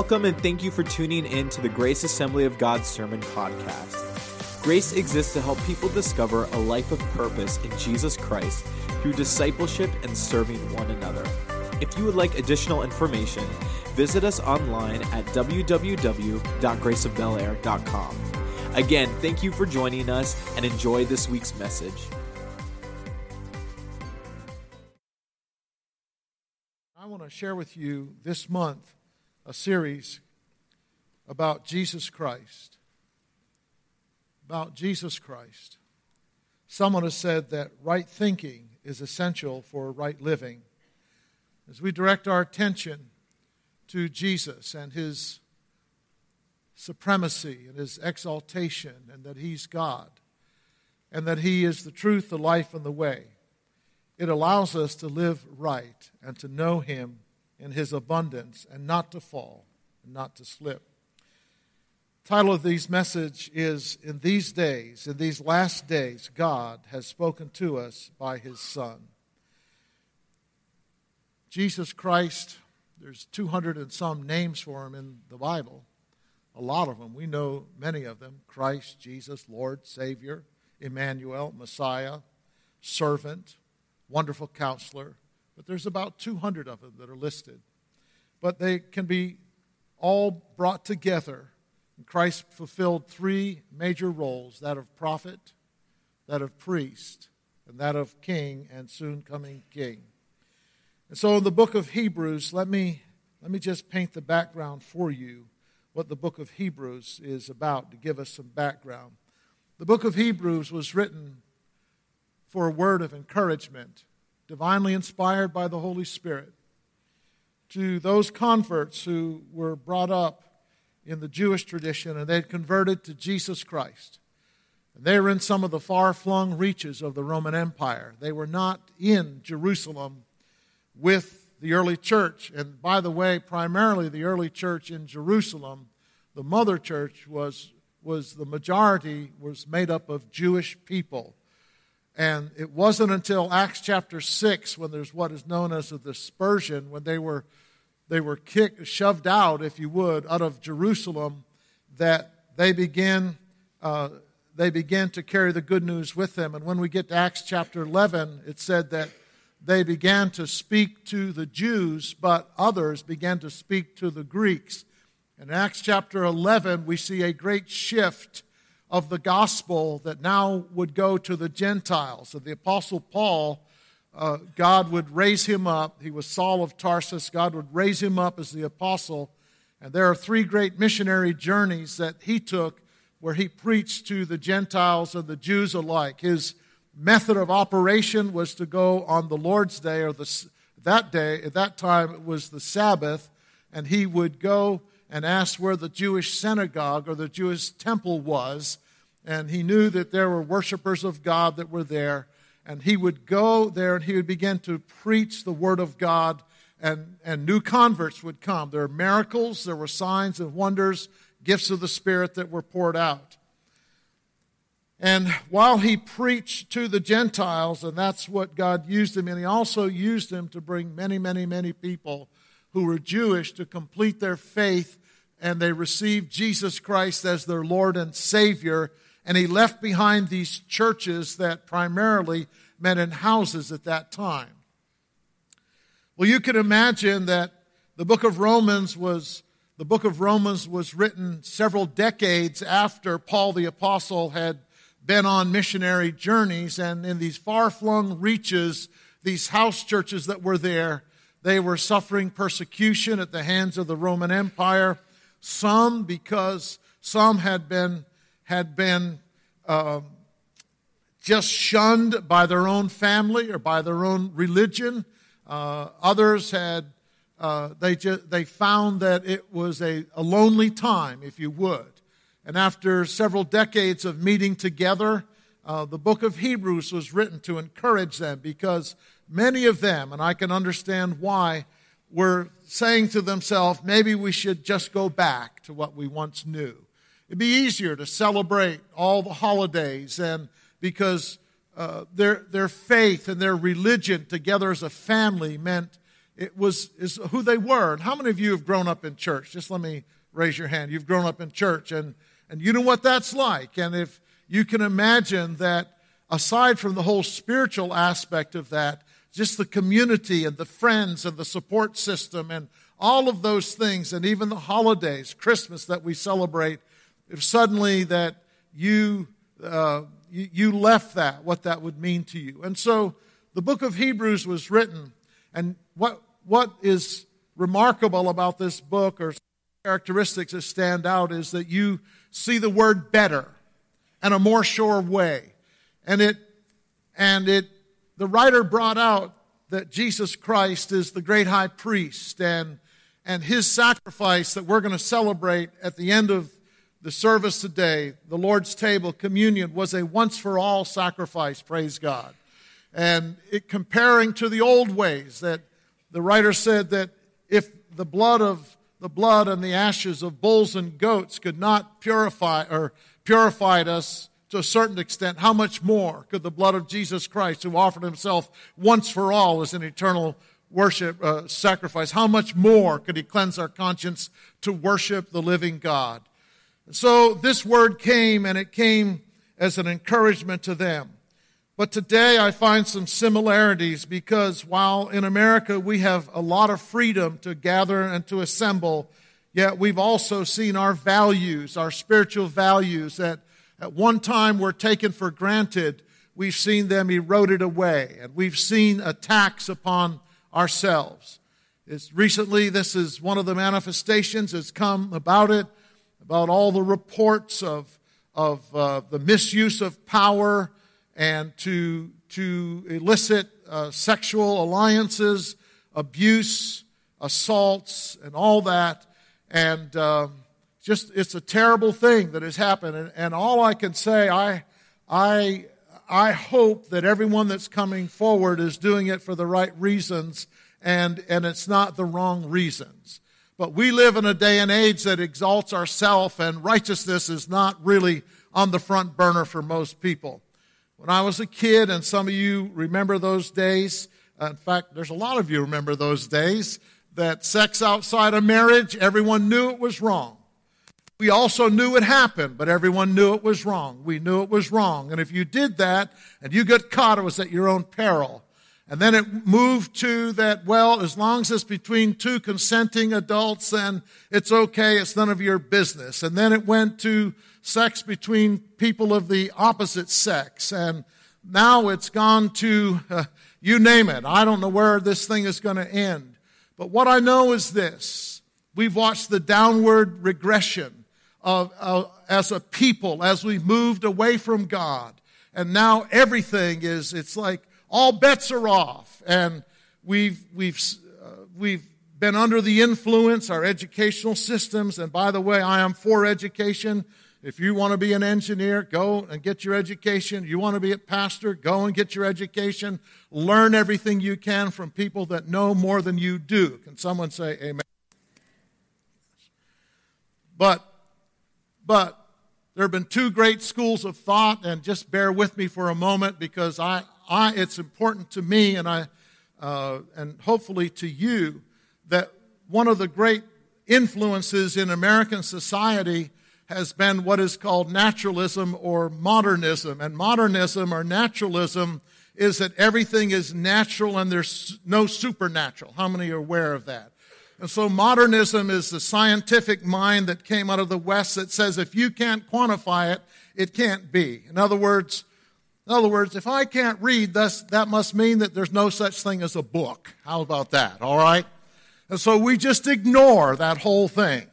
Welcome and thank you for tuning in to the Grace Assembly of God Sermon Podcast. Grace exists to help people discover a life of purpose in Jesus Christ through discipleship and serving one another. If you would like additional information, visit us online at www.graceofbelair.com. Again, thank you for joining us and enjoy this week's message. I want to share with you this month a series about Jesus Christ. About Jesus Christ. Someone has said that right thinking is essential for right living. As we direct our attention to Jesus and his supremacy and his exaltation, and that he's God, and that he is the truth, the life, and the way, it allows us to live right and to know him in his abundance and not to fall and not to slip. title of this message is In These Days, in these last days, God has spoken to us by his Son. Jesus Christ, there's 200 and some names for him in the Bible. A lot of them. We know many of them Christ, Jesus, Lord, Savior, Emmanuel, Messiah, servant, wonderful counselor, but there's about 200 of them that are listed. But they can be all brought together. And Christ fulfilled three major roles that of prophet, that of priest, and that of king and soon coming king. And so in the book of Hebrews, let me, let me just paint the background for you, what the book of Hebrews is about, to give us some background. The book of Hebrews was written for a word of encouragement divinely inspired by the Holy Spirit, to those converts who were brought up in the Jewish tradition and they'd converted to Jesus Christ. And they were in some of the far flung reaches of the Roman Empire. They were not in Jerusalem with the early church. And by the way, primarily the early church in Jerusalem, the mother church was, was the majority was made up of Jewish people. And it wasn't until Acts chapter 6 when there's what is known as a dispersion, when they were, they were kicked, shoved out, if you would, out of Jerusalem, that they began, uh, they began to carry the good news with them. And when we get to Acts chapter 11, it said that they began to speak to the Jews, but others began to speak to the Greeks. In Acts chapter 11, we see a great shift of the gospel that now would go to the Gentiles. So the Apostle Paul, uh, God would raise him up. He was Saul of Tarsus. God would raise him up as the apostle. And there are three great missionary journeys that he took where he preached to the Gentiles and the Jews alike. His method of operation was to go on the Lord's Day, or the, that day, at that time it was the Sabbath, and he would go and asked where the Jewish synagogue or the Jewish temple was. And he knew that there were worshipers of God that were there. And he would go there and he would begin to preach the word of God, and, and new converts would come. There were miracles, there were signs and wonders, gifts of the Spirit that were poured out. And while he preached to the Gentiles, and that's what God used him in, he also used him to bring many, many, many people who were Jewish to complete their faith and they received Jesus Christ as their Lord and Savior. And he left behind these churches that primarily met in houses at that time. Well, you can imagine that the book of Romans was the book of Romans was written several decades after Paul the apostle had been on missionary journeys and in these far-flung reaches these house churches that were there they were suffering persecution at the hands of the Roman Empire some because some had been, had been uh, just shunned by their own family or by their own religion. Uh, others had, uh, they, just, they found that it was a, a lonely time, if you would. And after several decades of meeting together, uh, the book of Hebrews was written to encourage them because many of them, and I can understand why, were saying to themselves, maybe we should just go back to what we once knew. It'd be easier to celebrate all the holidays and because uh, their, their faith and their religion together as a family meant it was is who they were. And how many of you have grown up in church? Just let me raise your hand. You've grown up in church, and and you know what that's like. And if you can imagine that, aside from the whole spiritual aspect of that, just the community and the friends and the support system and all of those things, and even the holidays, Christmas that we celebrate, if suddenly that you, uh, you, you left that, what that would mean to you. And so the book of Hebrews was written, and what, what is remarkable about this book or characteristics that stand out is that you see the word better and a more sure way. And it, and it, the writer brought out that Jesus Christ is the great high priest and, and his sacrifice that we're going to celebrate at the end of the service today, the Lord's table, communion, was a once for all sacrifice, praise God. And it comparing to the old ways that the writer said that if the blood of the blood and the ashes of bulls and goats could not purify or purified us to a certain extent, how much more could the blood of Jesus Christ, who offered himself once for all as an eternal worship uh, sacrifice, how much more could he cleanse our conscience to worship the living God? So this word came, and it came as an encouragement to them. But today I find some similarities because while in America we have a lot of freedom to gather and to assemble, yet we've also seen our values, our spiritual values that at one time were taken for granted, we've seen them eroded away, and we've seen attacks upon ourselves. It's recently, this is one of the manifestations that's come about it, about all the reports of, of uh, the misuse of power and to, to elicit uh, sexual alliances, abuse, assaults, and all that. And uh, just, it's a terrible thing that has happened. And, and all I can say, I, I, I hope that everyone that's coming forward is doing it for the right reasons and, and it's not the wrong reasons. But we live in a day and age that exalts ourself and righteousness is not really on the front burner for most people. When I was a kid, and some of you remember those days, uh, in fact, there's a lot of you remember those days, that sex outside of marriage, everyone knew it was wrong. We also knew it happened, but everyone knew it was wrong. We knew it was wrong. And if you did that and you got caught, it was at your own peril. And then it moved to that, well, as long as it's between two consenting adults, then it's okay. It's none of your business. And then it went to sex between people of the opposite sex. And now it's gone to, uh, you name it. I don't know where this thing is going to end. But what I know is this. We've watched the downward regression of, as a people as we've moved away from God. And now everything is, it's like all bets are off. And we've, we've, uh, we've been under the influence, our educational systems. And by the way, I am for education. If you want to be an engineer, go and get your education. You want to be a pastor, go and get your education. Learn everything you can from people that know more than you do. Can someone say amen? But, but, there have been two great schools of thought, and just bear with me for a moment because I, I it's important to me and I, uh, and hopefully to you that one of the great influences in American society has been what is called naturalism or modernism. And modernism or naturalism is that everything is natural and there's no supernatural. How many are aware of that? And so modernism is the scientific mind that came out of the West that says if you can't quantify it, it can't be. In other words, in other words, if I can't read, thus, that must mean that there's no such thing as a book. How about that? All right? And so we just ignore that whole thing.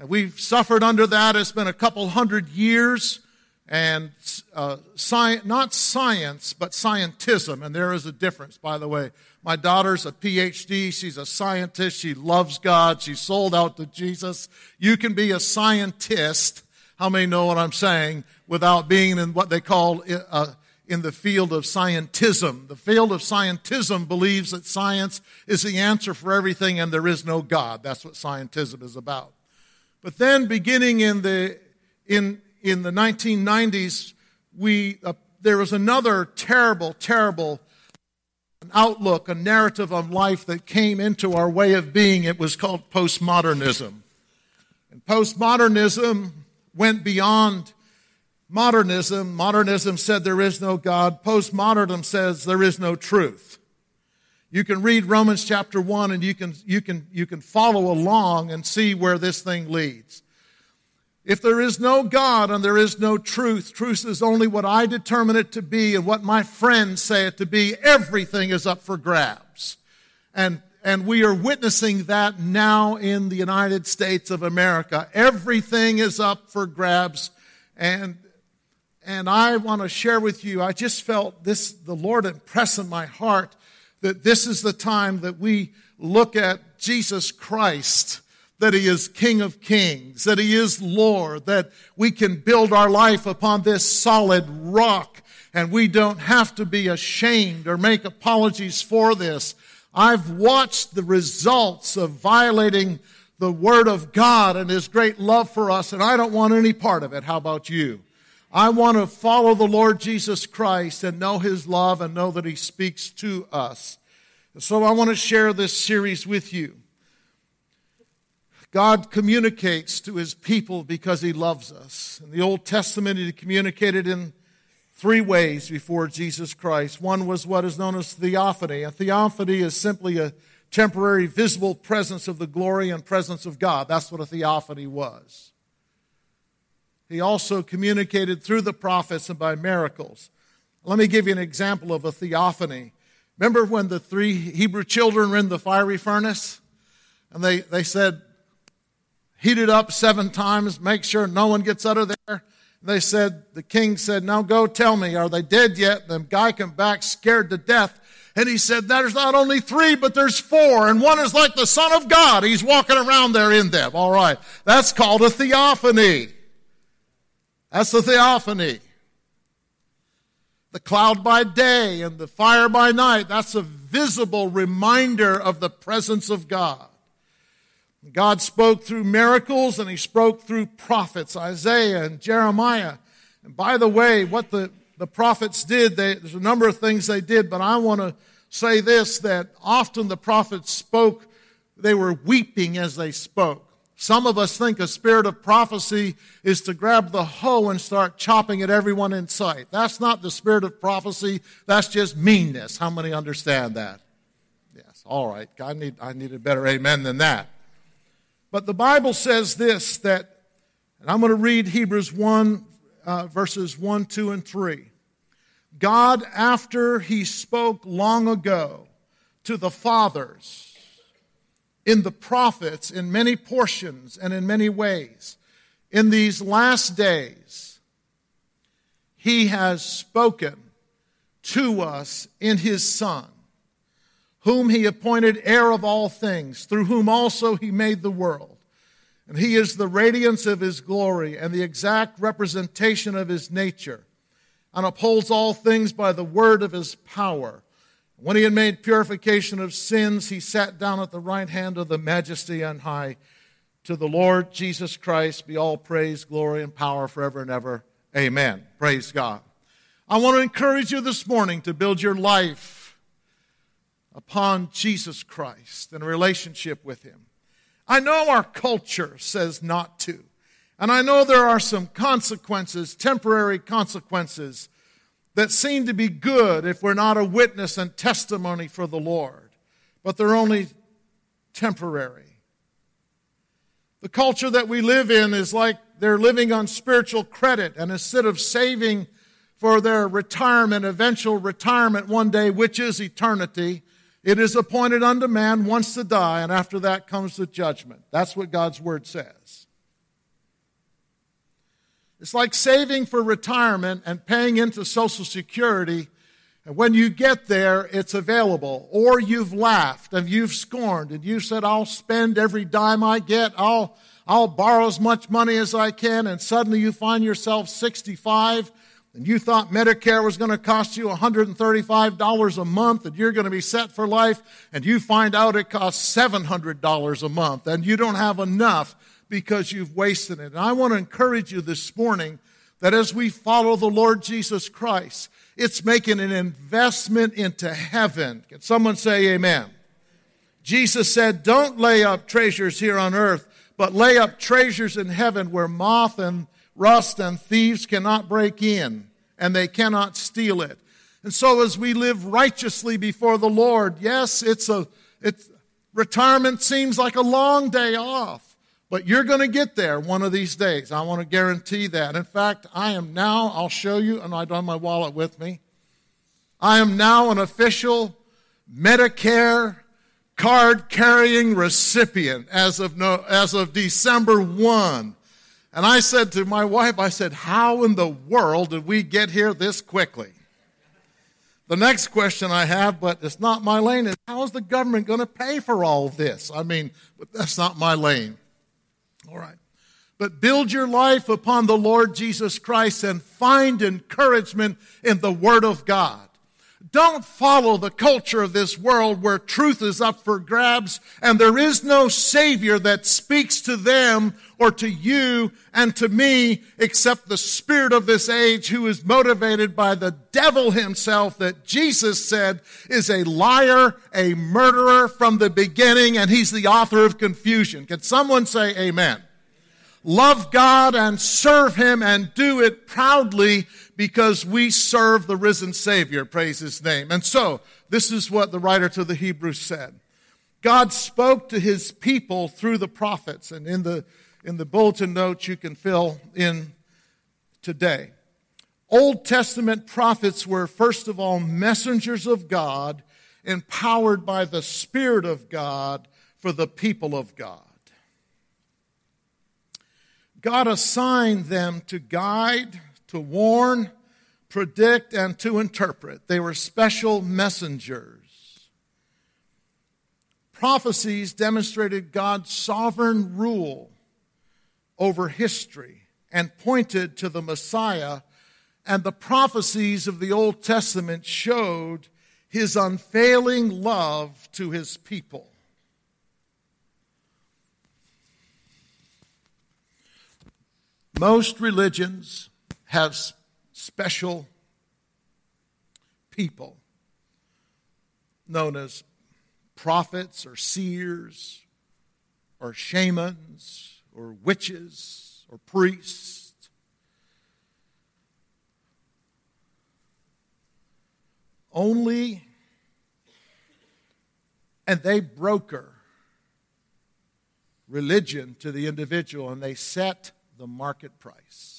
And we've suffered under that. It's been a couple hundred years. And uh, science, not science, but scientism. And there is a difference, by the way. My daughter's a PhD. She's a scientist. She loves God. She's sold out to Jesus. You can be a scientist. How many know what I'm saying? Without being in what they call uh, in the field of scientism. The field of scientism believes that science is the answer for everything and there is no God. That's what scientism is about. But then, beginning in the, in, in the 1990s, we, uh, there was another terrible, terrible outlook, a narrative of life that came into our way of being. It was called postmodernism. And postmodernism went beyond modernism. Modernism said there is no God. Postmodernism says there is no truth. You can read Romans chapter 1 and you can, you can, you can follow along and see where this thing leads. If there is no God and there is no truth, truth is only what I determine it to be and what my friends say it to be. Everything is up for grabs. And, and we are witnessing that now in the United States of America. Everything is up for grabs. And, and I want to share with you, I just felt this, the Lord impress in my heart that this is the time that we look at Jesus Christ that He is King of Kings, that He is Lord, that we can build our life upon this solid rock and we don't have to be ashamed or make apologies for this. I've watched the results of violating the Word of God and His great love for us, and I don't want any part of it. How about you? I want to follow the Lord Jesus Christ and know His love and know that He speaks to us. So I want to share this series with you. God communicates to his people because he loves us. In the Old Testament, he communicated in three ways before Jesus Christ. One was what is known as theophany. A theophany is simply a temporary visible presence of the glory and presence of God. That's what a theophany was. He also communicated through the prophets and by miracles. Let me give you an example of a theophany. Remember when the three Hebrew children were in the fiery furnace? And they, they said, heat it up seven times, make sure no one gets out of there. They said, the king said, now go tell me, are they dead yet? The guy came back scared to death. And he said, there's not only three, but there's four. And one is like the son of God. He's walking around there in them. All right. That's called a theophany. That's the theophany. The cloud by day and the fire by night. That's a visible reminder of the presence of God. God spoke through miracles and he spoke through prophets, Isaiah and Jeremiah. And by the way, what the, the prophets did, they, there's a number of things they did, but I want to say this that often the prophets spoke, they were weeping as they spoke. Some of us think a spirit of prophecy is to grab the hoe and start chopping at everyone in sight. That's not the spirit of prophecy, that's just meanness. How many understand that? Yes, all right. I need, I need a better amen than that. But the Bible says this that, and I'm going to read Hebrews 1, uh, verses 1, 2, and 3. God, after he spoke long ago to the fathers in the prophets in many portions and in many ways, in these last days, he has spoken to us in his Son whom he appointed heir of all things, through whom also he made the world. And he is the radiance of his glory and the exact representation of his nature, and upholds all things by the word of his power. When he had made purification of sins, he sat down at the right hand of the majesty on high. To the Lord Jesus Christ be all praise, glory, and power forever and ever. Amen. Praise God. I want to encourage you this morning to build your life upon Jesus Christ and a relationship with Him. I know our culture says not to. And I know there are some consequences, temporary consequences, that seem to be good if we're not a witness and testimony for the Lord. But they're only temporary. The culture that we live in is like they're living on spiritual credit, and instead of saving for their retirement, eventual retirement one day, which is eternity, it is appointed unto man once to die, and after that comes the judgment. That's what God's word says. It's like saving for retirement and paying into Social Security. And when you get there, it's available. Or you've laughed and you've scorned and you said, I'll spend every dime I get. I'll, I'll borrow as much money as I can. And suddenly you find yourself 65 and you thought Medicare was going to cost you $135 a month and you're going to be set for life, and you find out it costs $700 a month, and you don't have enough because you've wasted it. And I want to encourage you this morning that as we follow the Lord Jesus Christ, it's making an investment into heaven. Can someone say amen? Jesus said, Don't lay up treasures here on earth, but lay up treasures in heaven where moth and rust and thieves cannot break in and they cannot steal it. And so as we live righteously before the Lord, yes, it's a, it's, retirement seems like a long day off. But you're going to get there one of these days. I want to guarantee that. In fact, I am now, I'll show you, and I don't have my wallet with me. I am now an official Medicare card carrying recipient as of, no, as of December 1. And I said to my wife, I said, How in the world did we get here this quickly? The next question I have, but it's not my lane, is how is the government going to pay for all this? I mean, but that's not my lane. All right. But build your life upon the Lord Jesus Christ and find encouragement in the Word of God. Don't follow the culture of this world where truth is up for grabs and there is no Savior that speaks to them or to you and to me except the spirit of this age who is motivated by the devil himself that Jesus said is a liar, a murderer from the beginning, and he's the author of confusion. Can someone say amen? Love God and serve Him and do it proudly because we serve the risen Savior. Praise His name. And so, this is what the writer to the Hebrews said. God spoke to His people through the prophets. And in the, in the bulletin notes, you can fill in today. Old Testament prophets were, first of all, messengers of God, empowered by the Spirit of God for the people of God. God assigned them to guide, to warn, predict, and to interpret. They were special messengers. Prophecies demonstrated God's sovereign rule over history and pointed to the Messiah, and the prophecies of the Old Testament showed his unfailing love to his people. Most religions have special people known as prophets or seers or shamans or witches or priests. Only, and they broker religion to the individual and they set the market price.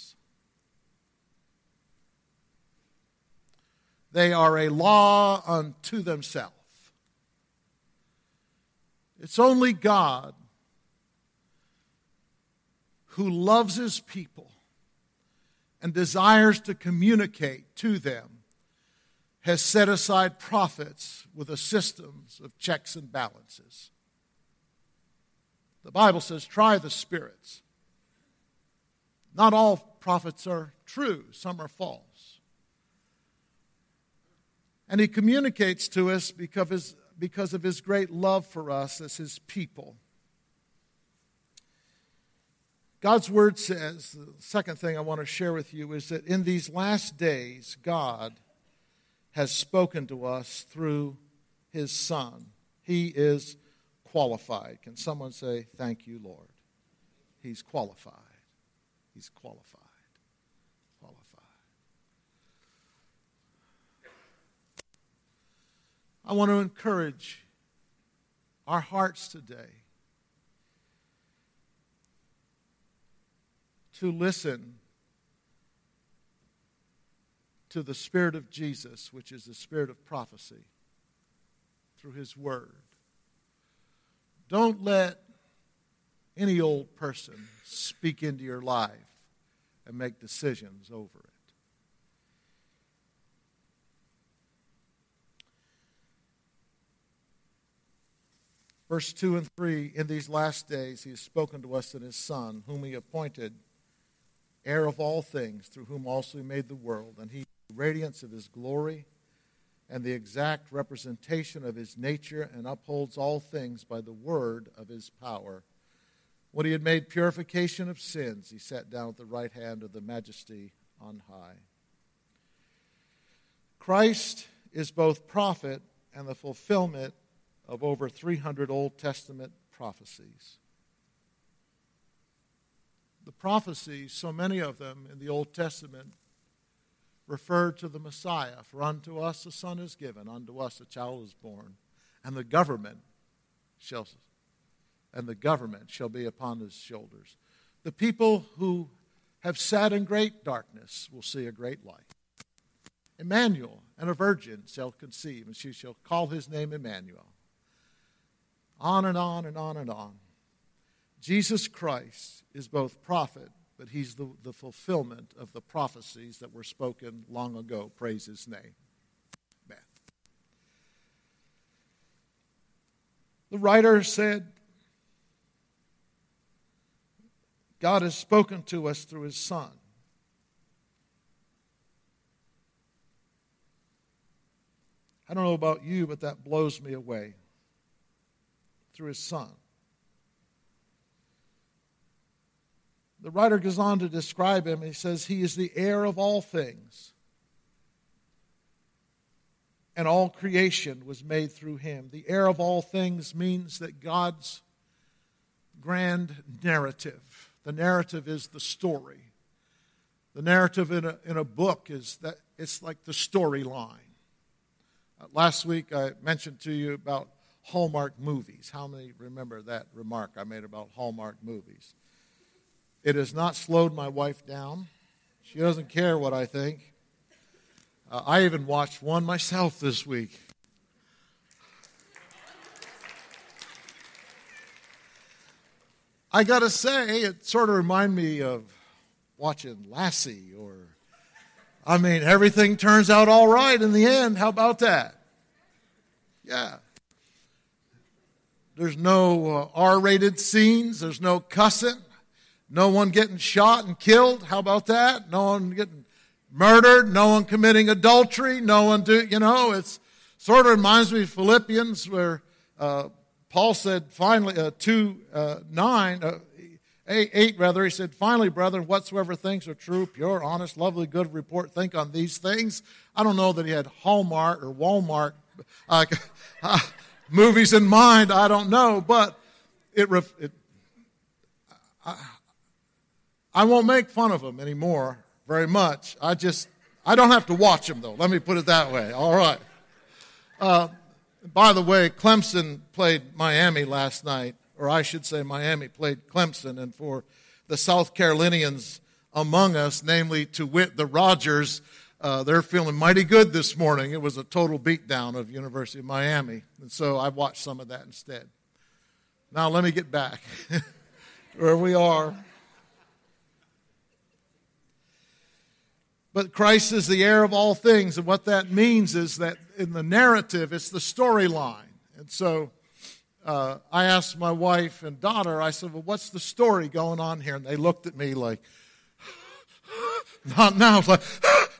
They are a law unto themselves. It's only God who loves his people and desires to communicate to them has set aside prophets with a system of checks and balances. The Bible says, try the spirits not all prophets are true, some are false. And he communicates to us because of his, because of his great love for us as his people. God's word says, the second thing I want to share with you is that in these last days, God has spoken to us through his Son. He is qualified. Can someone say, Thank you, Lord? He's qualified. He's qualified. Qualified. I want to encourage our hearts today to listen to the Spirit of Jesus, which is the Spirit of prophecy, through His Word. Don't let any old person speak into your life and make decisions over it. Verse 2 and 3 In these last days he has spoken to us in his Son, whom he appointed heir of all things, through whom also he made the world. And he, the radiance of his glory and the exact representation of his nature, and upholds all things by the word of his power. When he had made purification of sins, he sat down at the right hand of the majesty on high. Christ is both prophet and the fulfillment of over 300 Old Testament prophecies. The prophecies, so many of them in the Old Testament, referred to the Messiah. For unto us a son is given, unto us a child is born, and the government shall and the government shall be upon his shoulders. The people who have sat in great darkness will see a great light. Emmanuel and a virgin shall conceive, and she shall call his name Emmanuel. On and on and on and on. Jesus Christ is both prophet, but he's the, the fulfillment of the prophecies that were spoken long ago. Praise his name. Amen. The writer said, God has spoken to us through his Son. I don't know about you, but that blows me away. Through his Son. The writer goes on to describe him. He says, He is the heir of all things, and all creation was made through him. The heir of all things means that God's grand narrative the narrative is the story. The narrative in a, in a book is that it's like the storyline. Uh, last week I mentioned to you about Hallmark movies. How many remember that remark I made about Hallmark movies? It has not slowed my wife down. She doesn't care what I think. Uh, I even watched one myself this week. I got to say, it sort of reminded me of watching Lassie, or, I mean, everything turns out all right in the end. How about that? Yeah. There's no uh, R rated scenes, there's no cussing, no one getting shot and killed. How about that? No one getting murdered, no one committing adultery, no one do, you know, it's sort of reminds me of Philippians where uh, Paul said, finally, uh, 2 uh, 9, uh, 8, 8, rather, he said, finally, brethren, whatsoever things are true, pure, honest, lovely, good report, think on these things. I don't know that he had Hallmark or Walmart uh, movies in mind, I don't know, but it, it I, I won't make fun of them anymore very much. I just, I don't have to watch them, though. Let me put it that way. All right. Uh, by the way, Clemson played Miami last night, or I should say, Miami played Clemson, and for the South Carolinians among us, namely to wit the Rogers, uh, they're feeling mighty good this morning. It was a total beatdown of University of Miami, and so I watched some of that instead. Now let me get back where we are. But Christ is the heir of all things. And what that means is that in the narrative, it's the storyline. And so uh, I asked my wife and daughter, I said, Well, what's the story going on here? And they looked at me like, Not now. Like,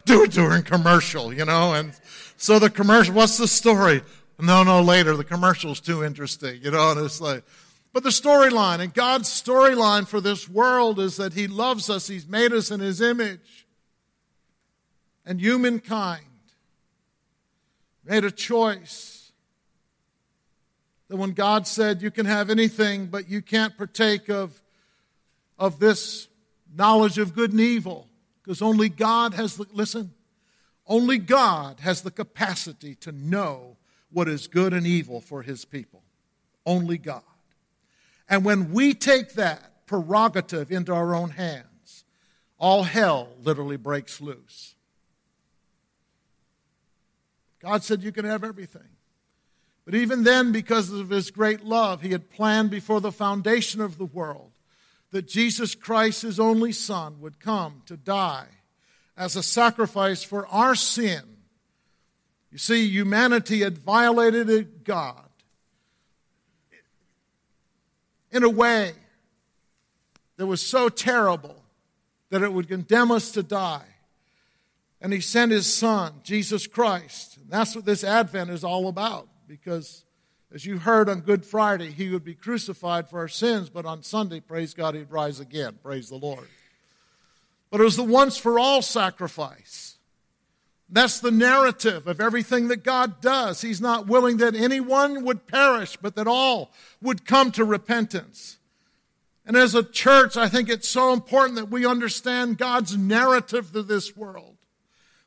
do it during commercial, you know? And so the commercial, what's the story? No, no, later. The commercial's too interesting, you know? And it's like, but the storyline, and God's storyline for this world is that He loves us, He's made us in His image and humankind made a choice that when God said, You can have anything, but you can't partake of, of this knowledge of good and evil, because only God has the, listen, only God has the capacity to know what is good and evil for his people. Only God. And when we take that prerogative into our own hands, all hell literally breaks loose. God said, You can have everything. But even then, because of his great love, he had planned before the foundation of the world that Jesus Christ, his only Son, would come to die as a sacrifice for our sin. You see, humanity had violated God in a way that was so terrible that it would condemn us to die. And he sent his son, Jesus Christ. And that's what this Advent is all about. Because as you heard on Good Friday, he would be crucified for our sins, but on Sunday, praise God, he'd rise again. Praise the Lord. but it was the once for all sacrifice. That's the narrative of everything that God does. He's not willing that anyone would perish, but that all would come to repentance. And as a church, I think it's so important that we understand God's narrative to this world.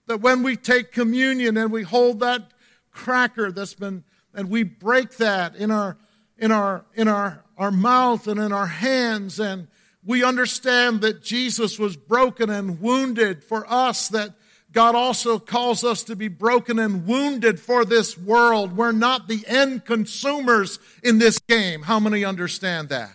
That when we take communion and we hold that cracker that's been, and we break that in our, in our, in our, our mouth and in our hands, and we understand that Jesus was broken and wounded for us, that God also calls us to be broken and wounded for this world. We're not the end consumers in this game. How many understand that?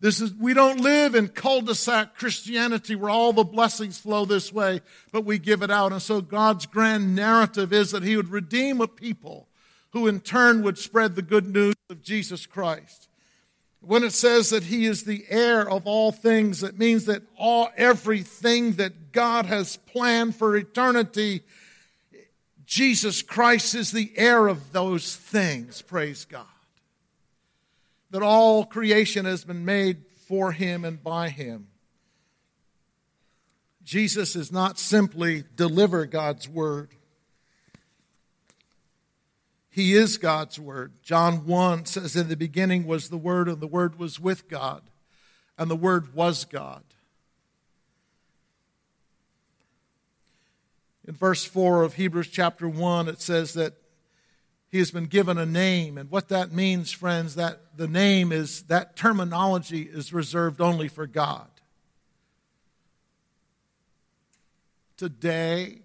This is, we don't live in cul-de-sac Christianity where all the blessings flow this way, but we give it out. And so God's grand narrative is that He would redeem a people who in turn would spread the good news of Jesus Christ. When it says that he is the heir of all things, it means that all everything that God has planned for eternity, Jesus Christ is the heir of those things. Praise God. That all creation has been made for him and by him. Jesus is not simply deliver God's word. He is God's Word. John 1 says, In the beginning was the Word, and the Word was with God, and the Word was God. In verse 4 of Hebrews chapter 1, it says that he has been given a name. And what that means, friends, that the name is, that terminology is reserved only for God. Today,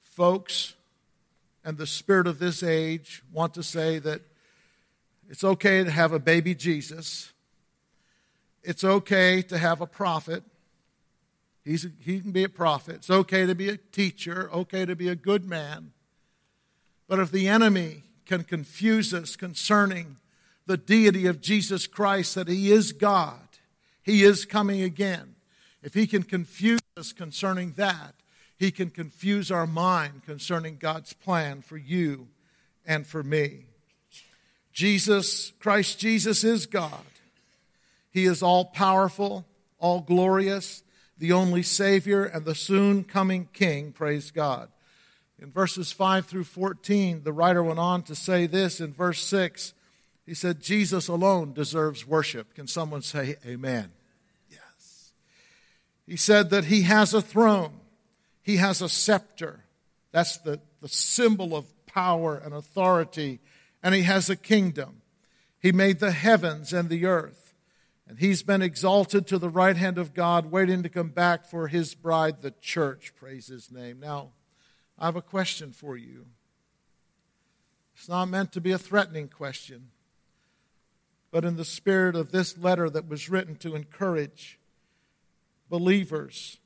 folks, and the spirit of this age want to say that it's okay to have a baby Jesus. It's okay to have a prophet. He's he can be a prophet. It's okay to be a teacher, okay to be a good man. But if the enemy can confuse us concerning the deity of Jesus Christ, that he is God, he is coming again, if he can confuse us concerning that, he can confuse our mind concerning God's plan for you and for me. Jesus, Christ Jesus is God. He is all powerful, all glorious, the only Savior, and the soon coming King. Praise God. In verses 5 through 14, the writer went on to say this in verse 6. He said, Jesus alone deserves worship. Can someone say amen? Yes. He said that he has a throne he has a scepter. That's the, the symbol of power and authority. And he has a kingdom. He made the heavens and the earth. And he's been exalted to the right hand of God, waiting to come back for his bride, the church. Praise his name. Now, I have a question for you. It's not meant to be a threatening question, but in the spirit of this letter that was written to encourage believers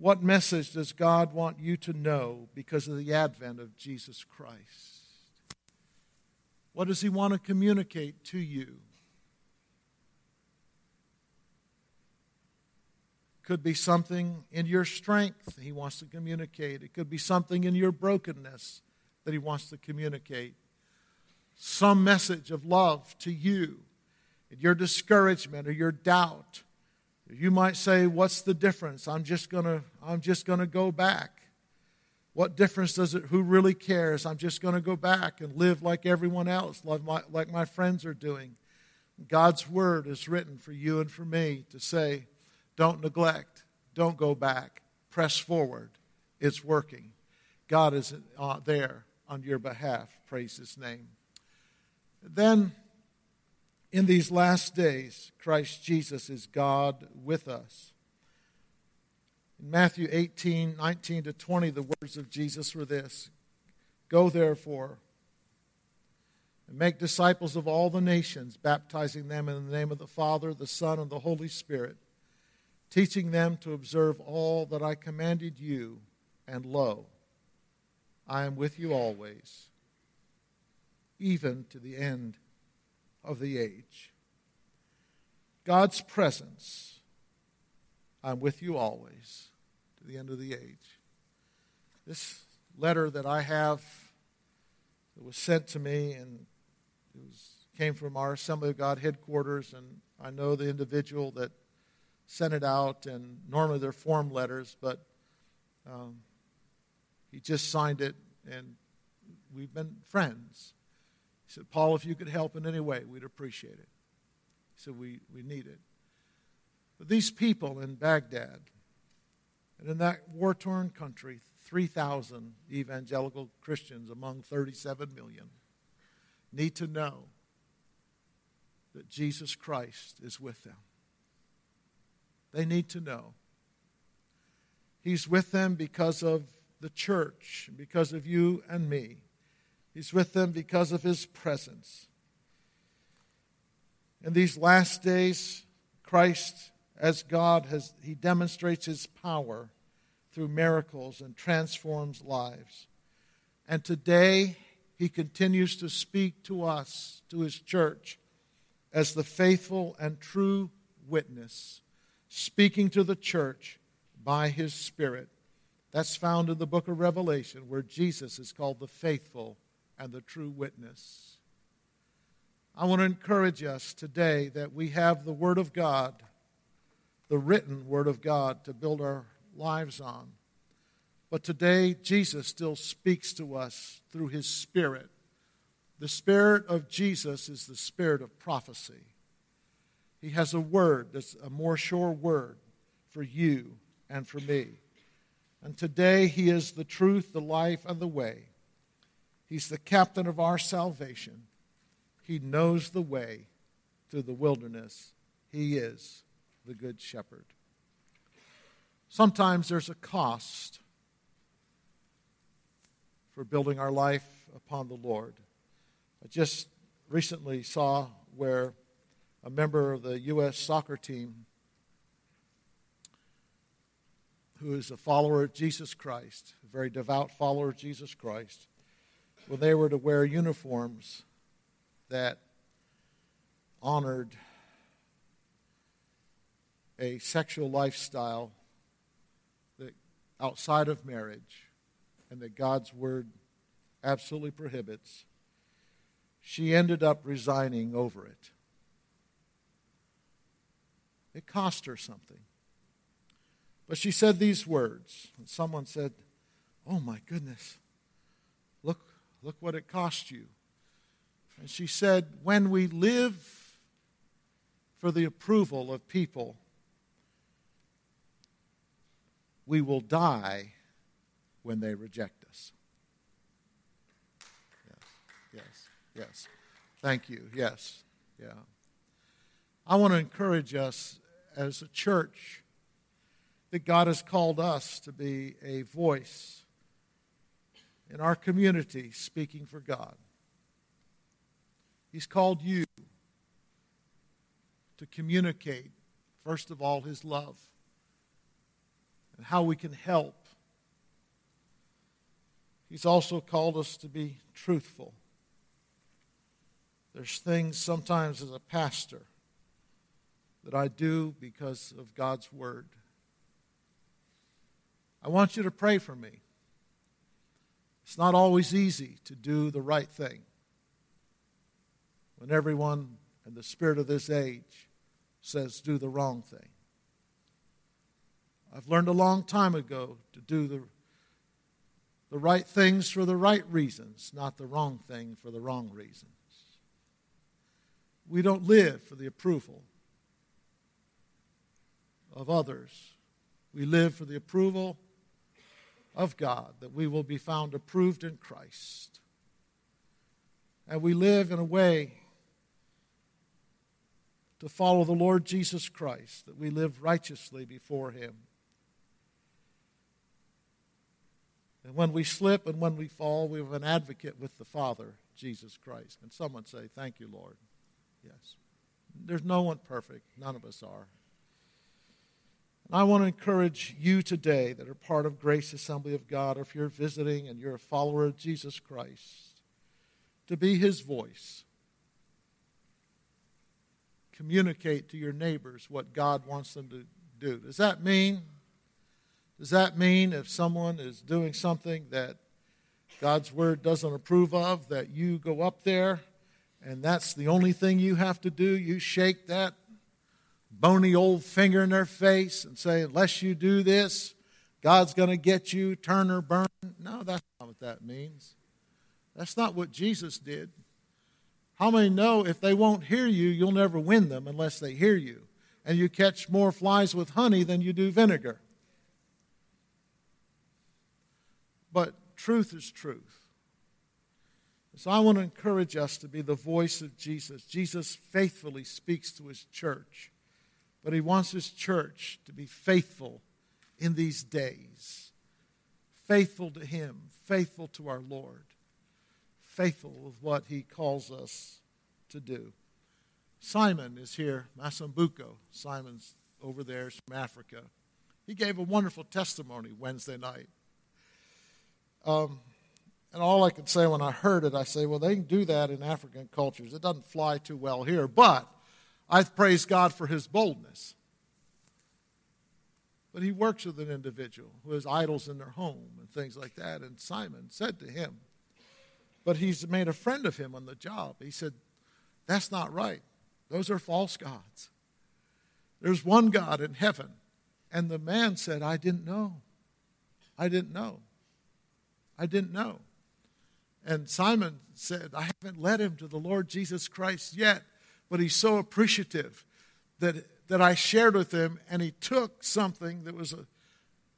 what message does God want you to know because of the advent of Jesus Christ? What does He want to communicate to you? Could be something in your strength He wants to communicate. It could be something in your brokenness that He wants to communicate. Some message of love to you in your discouragement or your doubt you might say, What's the difference? I'm just gonna I'm just gonna go back. What difference does it? Who really cares? I'm just going to go back and live like everyone else, like my, like my friends are doing. God's word is written for you and for me to say, don't neglect, don't go back, press forward. It's working. God is uh, there on your behalf. Praise his name. Then in these last days, Christ Jesus is God with us. In Matthew 18, 19 to 20, the words of Jesus were this Go therefore and make disciples of all the nations, baptizing them in the name of the Father, the Son, and the Holy Spirit, teaching them to observe all that I commanded you, and lo, I am with you always, even to the end of the age. God's presence, I'm with you always to the end of the age. This letter that I have that was sent to me and it was, came from our Assembly of God headquarters, and I know the individual that sent it out, and normally they're form letters, but um, he just signed it, and we've been friends. He said, Paul, if you could help in any way, we'd appreciate it. He said, we, we need it. But these people in Baghdad, and in that war torn country, 3,000 evangelical Christians among 37 million need to know that Jesus Christ is with them. They need to know. He's with them because of the church, because of you and me. He's with them because of his presence. In these last days, Christ, as God, has, he demonstrates his power through miracles and transforms lives. And today, he continues to speak to us, to his church, as the faithful and true witness, speaking to the church by his Spirit. That's found in the book of Revelation, where Jesus is called the faithful and the true witness. I want to encourage us today that we have the Word of God, the written Word of God, to build our lives on. But today, Jesus still speaks to us through His Spirit. The Spirit of Jesus is the Spirit of prophecy. He has a word that's a more sure word for you and for me. And today, He is the truth, the life, and the way. He's the captain of our salvation. He knows the way through the wilderness. He is the Good Shepherd. Sometimes there's a cost for building our life upon the Lord. I just recently saw where a member of the U.S. soccer team, who is a follower of Jesus Christ, a very devout follower of Jesus Christ, when they were to wear uniforms that honored a sexual lifestyle that outside of marriage and that God's word absolutely prohibits, she ended up resigning over it. It cost her something. But she said these words, and someone said, Oh my goodness, look, look what it cost you. And she said, When we live for the approval of people, we will die when they reject us. Yes, yes, yes. Thank you. Yes, yeah. I want to encourage us as a church that God has called us to be a voice in our community speaking for God. He's called you to communicate, first of all, His love and how we can help. He's also called us to be truthful. There's things sometimes as a pastor that I do because of God's Word. I want you to pray for me. It's not always easy to do the right thing when everyone and the spirit of this age says do the wrong thing. I've learned a long time ago to do the, the right things for the right reasons, not the wrong thing for the wrong reasons. We don't live for the approval of others. We live for the approval of God, that we will be found approved in Christ. And we live in a way to follow the Lord Jesus Christ, that we live righteously before Him. And when we slip and when we fall, we have an advocate with the Father, Jesus Christ. And someone say, Thank you, Lord. Yes. There's no one perfect. None of us are. I want to encourage you today that are part of Grace Assembly of God, or if you're visiting and you're a follower of Jesus Christ, to be his voice. Communicate to your neighbors what God wants them to do. Does that mean does that mean if someone is doing something that God's word doesn't approve of, that you go up there and that's the only thing you have to do? You shake that bony old finger in their face and say, unless you do this, God's going to get you, turn or burn. No, that's not what that means. That's not what Jesus did. How many know if they won't hear you, you'll never win them unless they hear you? And you catch more flies with honey than you do vinegar. But truth is truth. So I want to encourage us to be the voice of Jesus. Jesus faithfully speaks to his church, but he wants his church to be faithful in these days. Faithful to him, faithful to our Lord, faithful with what he calls us to do. Simon is here, Masumbuko. Simon's over there from Africa. He gave a wonderful testimony Wednesday night. Um, and all I could say when I heard it, I say, well, they can do that in African cultures. It doesn't fly too well here. But I praise God for his boldness. But he works with an individual who has idols in their home and things like that. And Simon said to him, but he's made a friend of him on the job. He said, That's not right. Those are false gods. There's one God in heaven. And the man said, I didn't know. I didn't know. I didn't know. And Simon said, I haven't led him to the Lord Jesus Christ yet, but he's so appreciative that, that I shared with him, and he took something that was a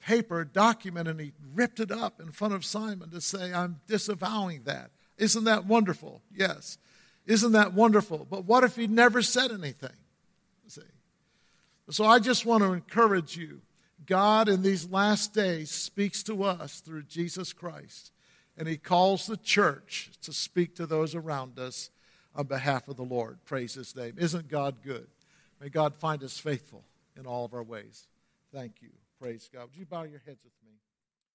paper, document, and he ripped it up in front of Simon to say, I'm disavowing that. Isn't that wonderful? Yes. Isn't that wonderful? But what if he never said anything? See? So I just want to encourage you. God in these last days speaks to us through Jesus Christ. And he calls the church to speak to those around us on behalf of the Lord. Praise his name. Isn't God good? May God find us faithful in all of our ways. Thank you. Praise God. Would you bow your heads with me?